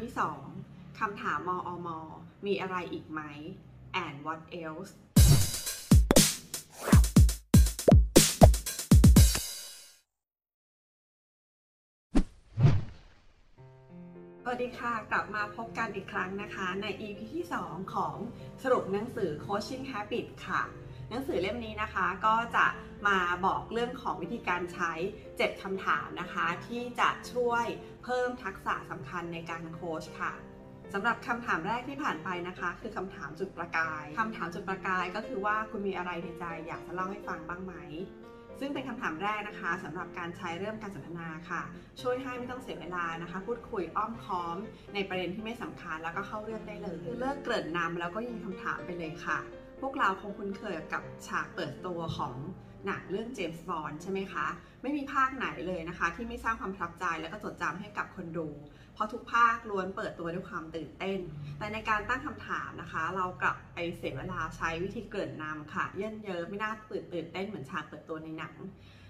ที่ 2 คำถามมอมมีอะไรอีกไหม and what else สวัสดีค่ะ กลับมาพบกันอีกครั้งนะคะ ใน EP ที่ 2 ของสรุปหนังสือ Coaching Habit ค่ะ หนังสือเล่มนี้นะคะก็จะมาบอกเรื่องของวิธีการใช้ 7คำถามนะคะ ที่จะช่วยเพิ่มทักษะสำคัญในการโค้ชค่ะสำหรับคำถามแรกที่ผ่านไปนะคะ คือคำถามจุดประกายคำถามจุดประกายก็คือว่าคุณมีอะไรในใจอยากจะเล่าให้ฟังบ้างไหม ซึ่งเป็นคำถามแรกนะคะสำหรับการใช้เริ่มการสนทนาค่ะ ช่วยให้ไม่ต้องเสียเวลานะคะ พูดคุยอ้อมค้อม ในประเด็นที่ไม่สำคัญแล้วก็เข้าเรื่องได้เลยเลิกเกริ่นนำแล้วก็ยิงคำถามไปเลยค่ะ พวกเราคงคุ้นเคยกับฉากเปิดตัวของหนังเรื่องเจมส์บอนด์ใช่ไหมคะ ไม่มีภาคไหนเลยนะคะ ที่ไม่สร้างความประทับใจและก็จดจำให้กับคนดู เพราะทุกภาคล้วนเปิดตัวด้วยความตื่นเต้น แต่ในการตั้งคำถามนะคะ เรากลับไปเสียเวลาใช้วิธีเกริ่นนำค่ะ เยินเยอะไม่น่าตื่นตื่นเต้นเหมือนฉากเปิดตัวในหนัง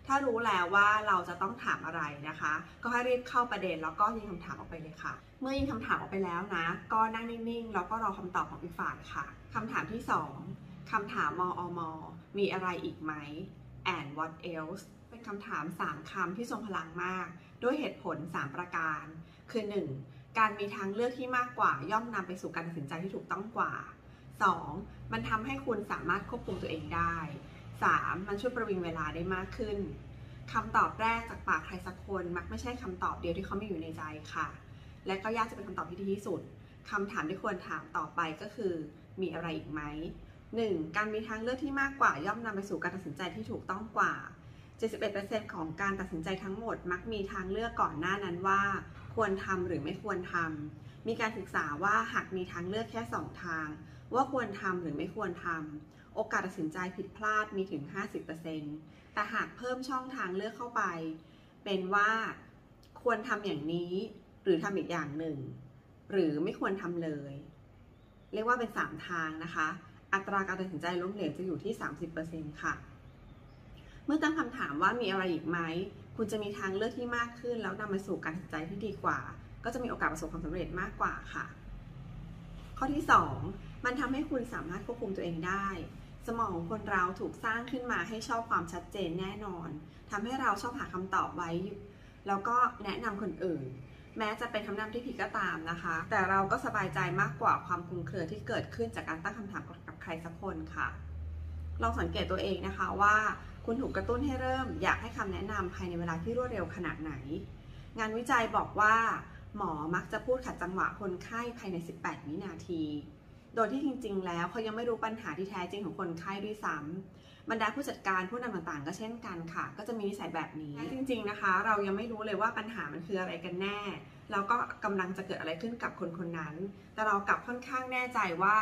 ถ้ารู้แล้วว่าเราจะต้องถามอะไรนะคะ ก็ให้รีบเข้าประเด็นแล้วก็ยิงคำถามออกไปเลยค่ะ เมื่อยิงคำถามออกไปแล้วนะ ก็นั่งนิ่งๆแล้วก็รอคำตอบของอีกฝ่ายค่ะคำถามที่ 2คำถามมอมมีอะไรอีกไหม and what else เป็นคำถาม 3คำที่ทรงพลังมาก ด้วยเหตุผล 3 ประการ คือ 1. การมีทางเลือกที่มากกว่า ย่อมนำไปสู่การตัดสินใจที่ถูกต้องกว่า 2. มันทำให้คุณสามารถควบคุมตัวเองได้ 3. มันช่วยประวิงเวลาได้มากขึ้นคำตอบแรกจากปากใครสักคน มักไม่ใช่คำตอบเดียวที่เขาไมีอยู่ในใจค่ะ และก็ยากจะเป็นคำตอบที่ดีที่สุดคำถามที่ควรถามต่อไปก็คือ มีอะไรอีกไหม 1. การมีทางเลือกที่มากกว่าย่อมนำไปสู่การตัดสินใจที่ถูกต้องกว่า 71%ของการตัดสินใจทั้งหมด มักมีทางเลือกก่อนหน้านั้นว่า ควรทำหรือไม่ควรทำมีการศึกษาว่าหากมีทางเลือกแค่ 2 ทาง ว่าควรทำหรือไม่ควรทำ โอกาสตัดสินใจผิดพลาดมีถึง 50%แต่หากเพิ่มช่องทางเลือกเข้าไป เป็นว่าควรทำอย่างนี้หรือทำอีกอย่างหนึ่ง หรือไม่ควรทำเลย เรียกว่าเป็น 3 ทางนะคะ อัตราการตัดสินใจล้มเหลวจะอยู่ที่ 30%ค่ะ เมื่อตั้งคำถามว่ามีอะไรอีกไหม คุณจะมีทางเลือกที่มากขึ้น แล้วนำไปสู่การตัดสินใจที่ดีกว่า ก็จะมีโอกาสประสบความสำเร็จมากกว่าค่ะ ข้อที่ 2 มันทำให้คุณสามารถควบคุมตัวเองได้ สมองของคนเราถูกสร้างขึ้นมาให้ชอบความชัดเจนแน่นอนทำให้เราชอบหาคำตอบไว้ แล้วก็แนะนำคนอื่น แม้จะเป็นคำนำที่ผิดก็ตามนะคะ แต่เราก็สบายใจมากกว่าความคลุมเครือที่เกิดขึ้นจากการตั้งคำถามกับใครสักคนค่ะลองสังเกตตัวเองนะคะว่า คุณถูกกระตุ้นให้เริ่มอยากให้คำแนะนำภายในเวลาที่รวดเร็วขนาดไหน งานวิจัยบอกว่า หมอมักจะพูดขัดจังหวะคนไข้ภายใน 18 วินาที โดยที่จริง ๆ แล้วเขายังไม่รู้ปัญหาที่แท้จริงของคนไข้ด้วยซ้ำบรรดาผู้จัดการผู้นำต่างๆ ก็เช่นกันค่ะ ก็จะมีนิสัยแบบนี้จริง ๆนะคะ เรายังไม่รู้เลยว่าปัญหามันคืออะไรกันแน่ แล้วก็กำลังจะเกิดอะไรขึ้นกับคนคนนั้น แต่เรากลับค่อนข้างแน่ใจว่า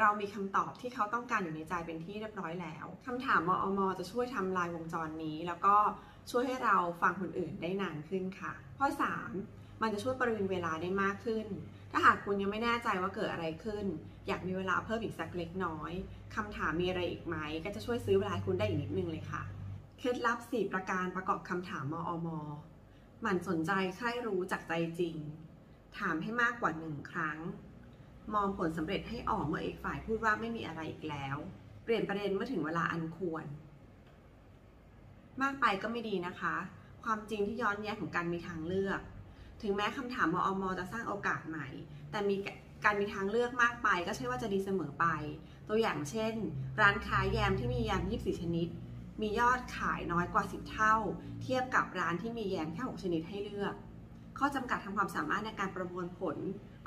เรามีคำตอบที่เขาต้องการอยู่ในใจเป็นที่เรียบร้อยแล้วคำถามมอมจะช่วยทำลายวงจรนี้ แล้วก็ช่วยให้เราฟังคนอื่นได้นานขึ้นค่ะ ข้อ 3 มันจะช่วยประวิงเวลาได้มากขึ้น ถ้าหากคุณยังไม่แน่ใจว่าเกิดอะไรขึ้น อยากมีเวลาเพิ่มอีกสักเล็กน้อยคำถามมีอะไรอีกไหม ก็จะช่วยซื้อเวลาคุณได้อีกนิดนึงเลยค่ะ เคล็ดลับ 4 ประการประกอบคำถามมอมหมั่นสนใจใคร่รู้จากใจจริง ถามให้มากกว่าหนึ่งครั้ง มองผลสำเร็จให้ออกเมื่ออีกฝ่ายพูดว่าไม่มีอะไรอีกแล้ว เปลี่ยนประเด็นเมื่อถึงเวลาอันควร มากไปก็ไม่ดีนะคะ ความจริงที่ย้อนแย้งของการมีทางเลือก ถึงแม้คำถามมอมจะสร้างโอกาสใหม่ แต่มีการมีทางเลือกมากไป ก็ใช่ว่าจะดีเสมอไป ตัวอย่างเช่น ร้านค้าแยมที่มีแยม 24 ชนิด มียอดขายน้อยกว่า 10 เท่า เทียบกับร้านที่มีแยมแค่ 6 ชนิดให้เลือก ข้อจำกัดทางความสามารถในการประมวลผล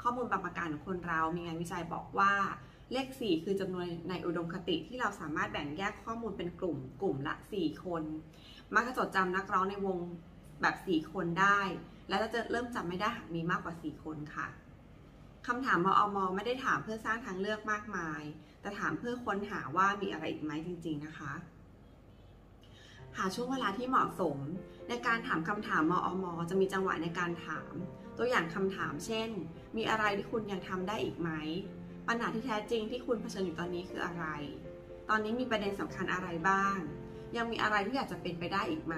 ข้อมูลบางประการของคนเรา มีงานวิจัยบอกว่าเลข 4 คือจำนวนในอุดมคติที่เราสามารถแบ่งแยกข้อมูลเป็นกลุ่ม กลุ่มละ 4 คน มักจะจดจำนักร้องในวงแบบ 4 คนได้ และจะเริ่มจำไม่ได้หากมีมากกว่า 4 คนค่ะคำถามมอมไม่ได้ถามเพื่อสร้างทางเลือกมากมาย แต่ถามเพื่อค้นหาว่ามีอะไรอีกไหมจริง ๆ นะคะ หาช่วงเวลาที่เหมาะสม ในการถามคำถามมอมจะมีจังหวะในการถาม ตัวอย่างคำถาม เช่น มีอะไรที่คุณยังทำได้อีกไหม ปัญหาที่แท้จริงที่คุณเผชิญอยู่ตอนนี้คืออะไร ตอนนี้มีประเด็นสำคัญอะไรบ้าง ยังมีอะไรที่อยากจะเป็นไปได้อีกไหม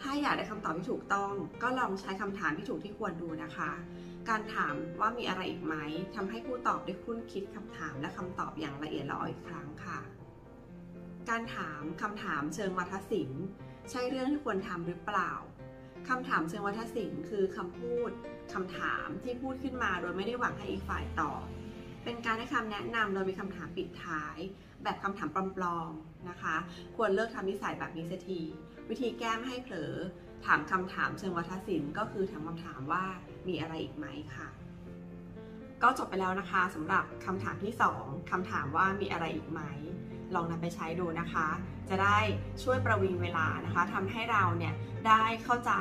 ถ้าอยากได้คำตอบที่ถูกต้อง ก็ลองใช้คำถามที่ถูกที่ควรดูนะคะ การถามว่ามีอะไรอีกไหมทำให้ผู้ตอบได้คุ้นคิดคำถามและคำตอบอย่างละเอียดละอออีกครั้งค่ะ การถามคำถามเชิงวัฒศิลป์ ใช่เรื่องที่ควรทำหรือเปล่าคำถามเชิงวัฒศิลป์คือคำพูดคำถามที่พูดขึ้นมาโดยไม่ได้หวังให้อีกฝ่ายตอบเป็นการให้คำแนะนำโดยมีคำถามปิดท้าย แบบคำถามปลอมๆนะคะ ควรเลิกทำนิสัยแบบนี้เสียที วิธีแก้ไม่ให้เผลอ ถามคำถามเชิงวัฒศิลป์ก็คือถามคำถามว่ามีอะไรอีกไหมค่ะ ก็จบไปแล้วนะคะสำหรับคำถามที่ 2คำถามว่ามีอะไรอีกไหม ลองนำไปใช้ดูนะคะ จะได้ช่วยประวิงเวลานะคะทำให้เราเนี่ยได้เข้าใจ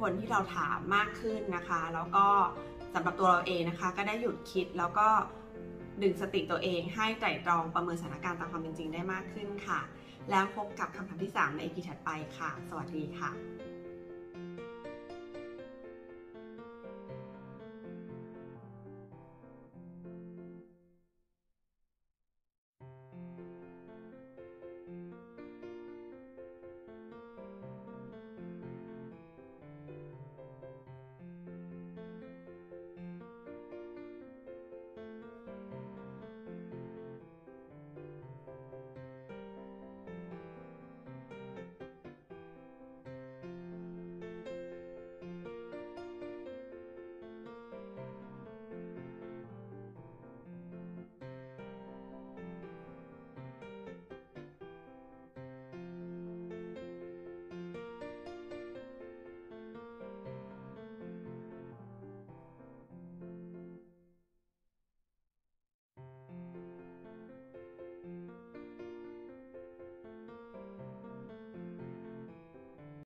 คนที่เราถามมากขึ้นนะคะ แล้วก็สำหรับตัวเราเองนะคะ ก็ได้หยุดคิดแล้วก็ ดึงสติตัวเองให้ไตร่ตรองประเมินสถานการณ์ตามความเป็นจริงได้มากขึ้นค่ะ แล้วพบกับคำถามที่ 3 ใน EP ถัดไปค่ะ สวัสดีค่ะ